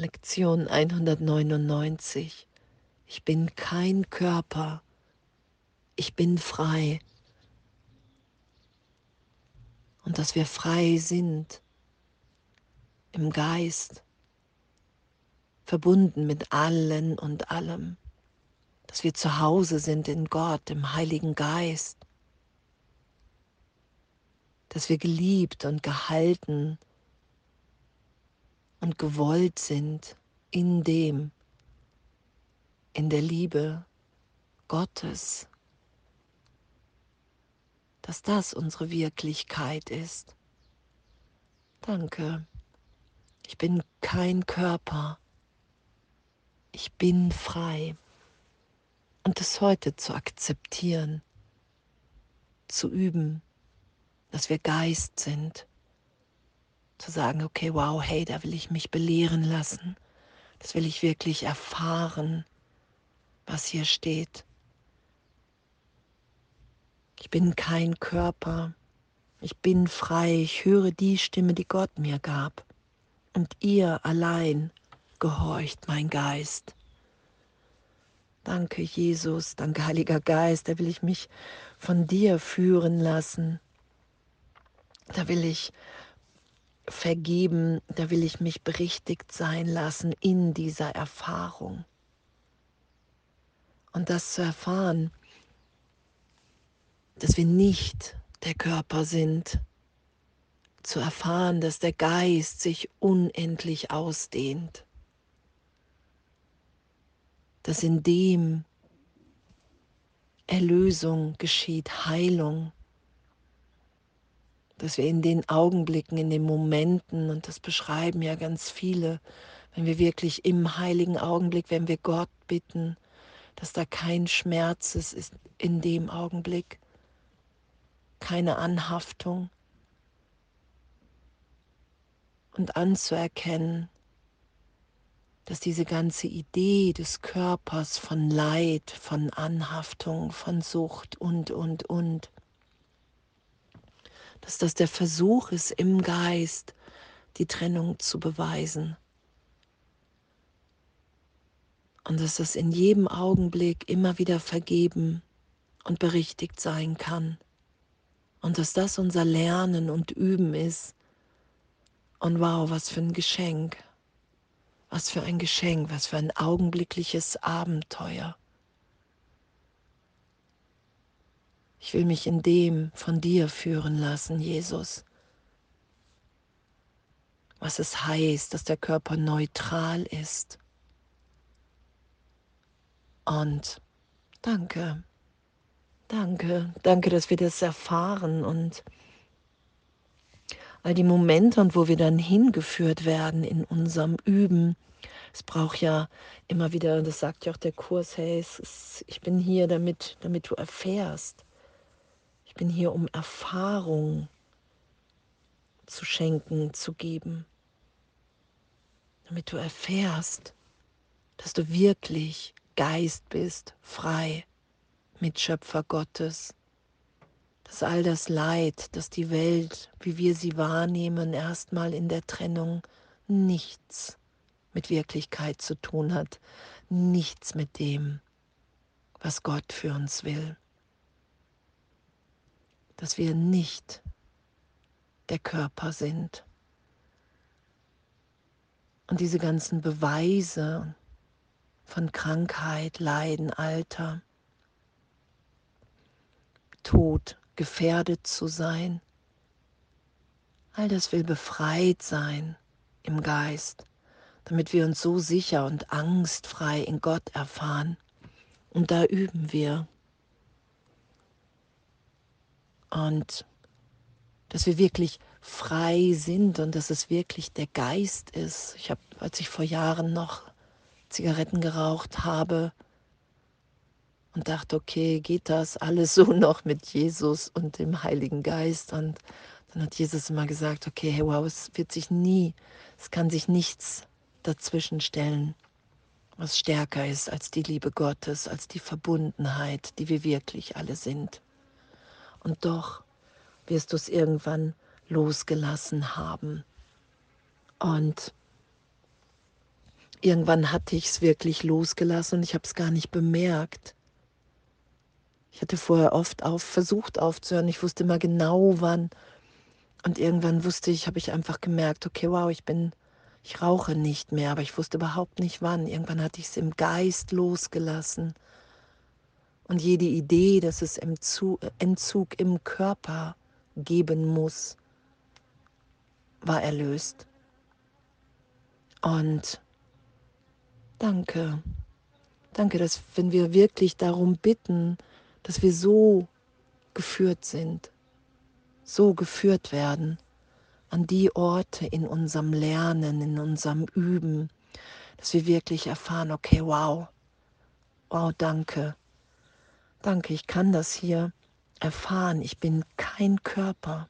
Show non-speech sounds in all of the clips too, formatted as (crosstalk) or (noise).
Lektion 199. Ich bin kein Körper, ich bin frei. Und dass wir frei sind im Geist, verbunden mit allen und allem, dass wir zu Hause sind in Gott, im Heiligen Geist, dass wir geliebt und gehalten und gewollt sind in dem, in der Liebe Gottes, dass das unsere Wirklichkeit ist. Danke. Ich bin kein Körper. Ich bin frei. Und es heute zu akzeptieren, zu üben, dass wir Geist sind. Zu sagen, okay, wow, hey, da will ich mich belehren lassen. Das will ich wirklich erfahren, was hier steht. Ich bin kein Körper. Ich bin frei. Ich höre die Stimme, die Gott mir gab. Und ihr allein gehorcht mein Geist. Danke, Jesus. Danke, Heiliger Geist. Da will ich mich von dir führen lassen. Da will ich vergeben, da will ich mich berichtigt sein lassen in dieser Erfahrung. Und das zu erfahren, dass wir nicht der Körper sind, zu erfahren, dass der Geist sich unendlich ausdehnt, dass in dem Erlösung geschieht, Heilung, dass wir in den Augenblicken, in den Momenten, und das beschreiben ja ganz viele, wenn wir wirklich im heiligen Augenblick, wenn wir Gott bitten, dass da kein Schmerz ist in dem Augenblick, keine Anhaftung. Und anzuerkennen, dass diese ganze Idee des Körpers von Leid, von Anhaftung, von Sucht und, und, und, dass das der Versuch ist, im Geist die Trennung zu beweisen. Und dass das in jedem Augenblick immer wieder vergeben und berichtigt sein kann. Und dass das unser Lernen und Üben ist. Und wow, was für ein Geschenk. Was für ein Geschenk, was für ein augenblickliches Abenteuer. Ich will mich in dem von dir führen lassen, Jesus. Was es heißt, dass der Körper neutral ist. Und danke, danke, danke, dass wir das erfahren und all die Momente und wo wir dann hingeführt werden in unserem Üben. Es braucht ja immer wieder, das sagt ja auch der Kurs, hey, ist, ich bin hier, damit, damit du erfährst. Bin hier, um Erfahrung zu schenken, zu geben, damit du erfährst, dass du wirklich Geist bist, frei, Mitschöpfer Gottes, dass all das Leid, das die Welt, wie wir sie wahrnehmen, erstmal in der Trennung nichts mit Wirklichkeit zu tun hat, nichts mit dem, was Gott für uns will dass wir nicht der Körper sind. Und diese ganzen Beweise von Krankheit, Leiden, Alter, Tod, gefährdet zu sein, all das will befreit sein im Geist, damit wir uns so sicher und angstfrei in Gott erfahren. Und da üben wir und dass wir wirklich frei sind und dass es wirklich der Geist ist. Ich habe, als ich vor Jahren noch Zigaretten geraucht habe und dachte, okay, geht das alles so noch mit Jesus und dem Heiligen Geist? Und dann hat Jesus immer gesagt, okay, hey, wow, es wird sich nie, es kann sich nichts dazwischen stellen, was stärker ist als die Liebe Gottes, als die Verbundenheit, die wir wirklich alle sind. Und doch wirst du es irgendwann losgelassen haben. Und irgendwann hatte ich es wirklich losgelassen und ich habe es gar nicht bemerkt. Ich hatte vorher oft auf, versucht aufzuhören. Ich wusste immer genau wann. Und irgendwann wusste ich, habe ich einfach gemerkt, okay, wow, ich bin, ich rauche nicht mehr, aber ich wusste überhaupt nicht wann. Irgendwann hatte ich es im Geist losgelassen. Und jede Idee, dass es Entzug im Körper geben muss, war erlöst. Und danke, danke, dass wenn wir wirklich darum bitten, dass wir so geführt sind, so geführt werden an die Orte in unserem Lernen, in unserem Üben, dass wir wirklich erfahren, okay, wow, wow, danke, danke, ich kann das hier erfahren, ich bin kein Körper,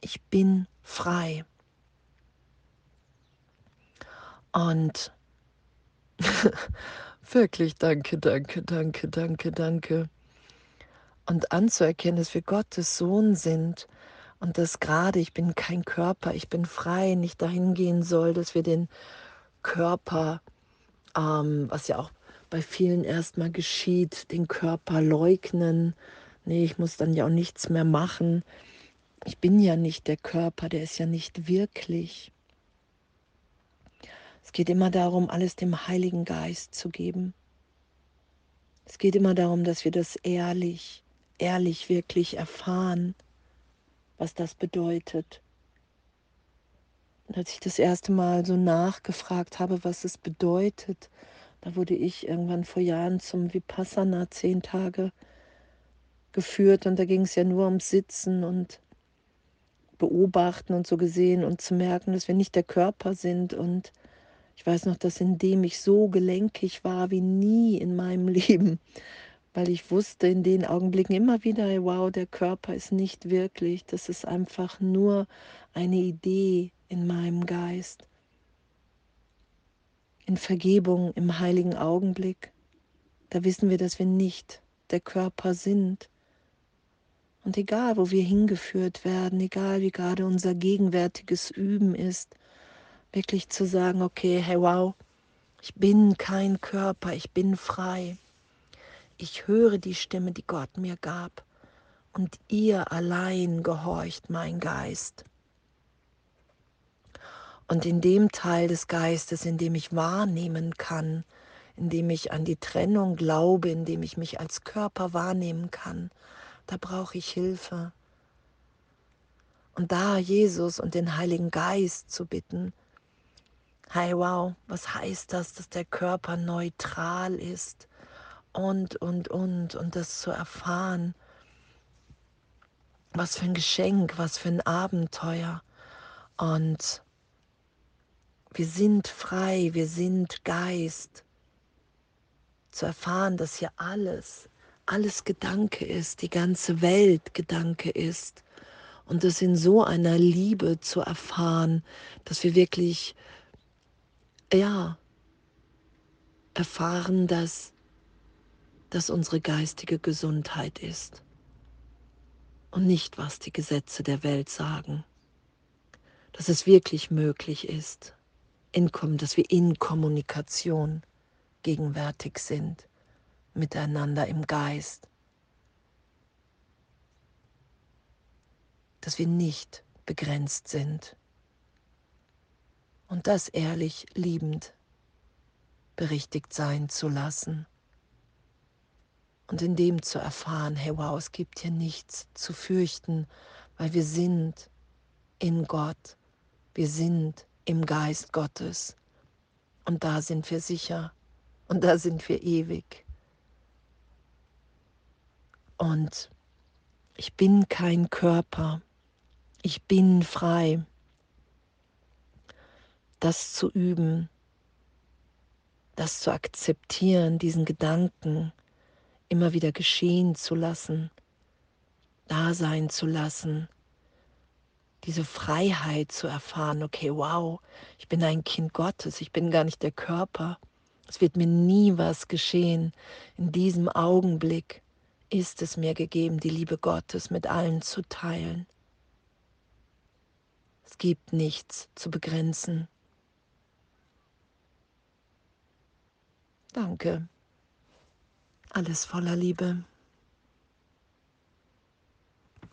ich bin frei. Und (laughs) wirklich danke, danke, danke, danke, danke. Und anzuerkennen, dass wir Gottes Sohn sind und dass gerade ich bin kein Körper, ich bin frei, nicht dahin gehen soll, dass wir den Körper, ähm, was ja auch bei vielen erstmal geschieht, den Körper leugnen. Nee, ich muss dann ja auch nichts mehr machen. Ich bin ja nicht der Körper, der ist ja nicht wirklich. Es geht immer darum, alles dem Heiligen Geist zu geben. Es geht immer darum, dass wir das ehrlich ehrlich wirklich erfahren, was das bedeutet. Und als ich das erste Mal so nachgefragt habe, was es bedeutet, da wurde ich irgendwann vor Jahren zum Vipassana zehn Tage geführt und da ging es ja nur ums Sitzen und beobachten und so gesehen und zu merken, dass wir nicht der Körper sind. Und ich weiß noch, dass indem ich so gelenkig war wie nie in meinem (laughs) Leben, weil ich wusste in den Augenblicken immer wieder, wow, der Körper ist nicht wirklich, das ist einfach nur eine Idee in meinem Geist. In Vergebung im heiligen Augenblick, da wissen wir, dass wir nicht der Körper sind. Und egal, wo wir hingeführt werden, egal wie gerade unser gegenwärtiges Üben ist, wirklich zu sagen, okay, hey wow, ich bin kein Körper, ich bin frei. Ich höre die Stimme, die Gott mir gab, und ihr allein gehorcht mein Geist. Und in dem Teil des Geistes, in dem ich wahrnehmen kann, in dem ich an die Trennung glaube, in dem ich mich als Körper wahrnehmen kann, da brauche ich Hilfe. Und da Jesus und den Heiligen Geist zu bitten, hey wow, was heißt das, dass der Körper neutral ist? und, und, und, und das zu erfahren. Was für ein Geschenk, was für ein Abenteuer. Und wir sind frei, wir sind Geist. Zu erfahren, dass hier alles, alles Gedanke ist, die ganze Welt Gedanke ist. Und das in so einer Liebe zu erfahren, dass wir wirklich, ja, erfahren, dass das unsere geistige Gesundheit ist und nicht, was die Gesetze der Welt sagen. Dass es wirklich möglich ist, in, dass wir in Kommunikation gegenwärtig sind, miteinander im Geist. Dass wir nicht begrenzt sind. Und das ehrlich liebend berichtigt sein zu lassen und in dem zu erfahren, hey wow, es gibt hier nichts zu fürchten, weil wir sind in Gott, wir sind im Geist Gottes und da sind wir sicher und da sind wir ewig. Und ich bin kein Körper, ich bin frei. Das zu üben, das zu akzeptieren, diesen Gedanken, immer wieder geschehen zu lassen, da sein zu lassen, diese Freiheit zu erfahren, okay, wow, ich bin ein Kind Gottes, ich bin gar nicht der Körper, es wird mir nie was geschehen. In diesem Augenblick ist es mir gegeben, die Liebe Gottes mit allen zu teilen. Es gibt nichts zu begrenzen. Danke. Alles voller Liebe.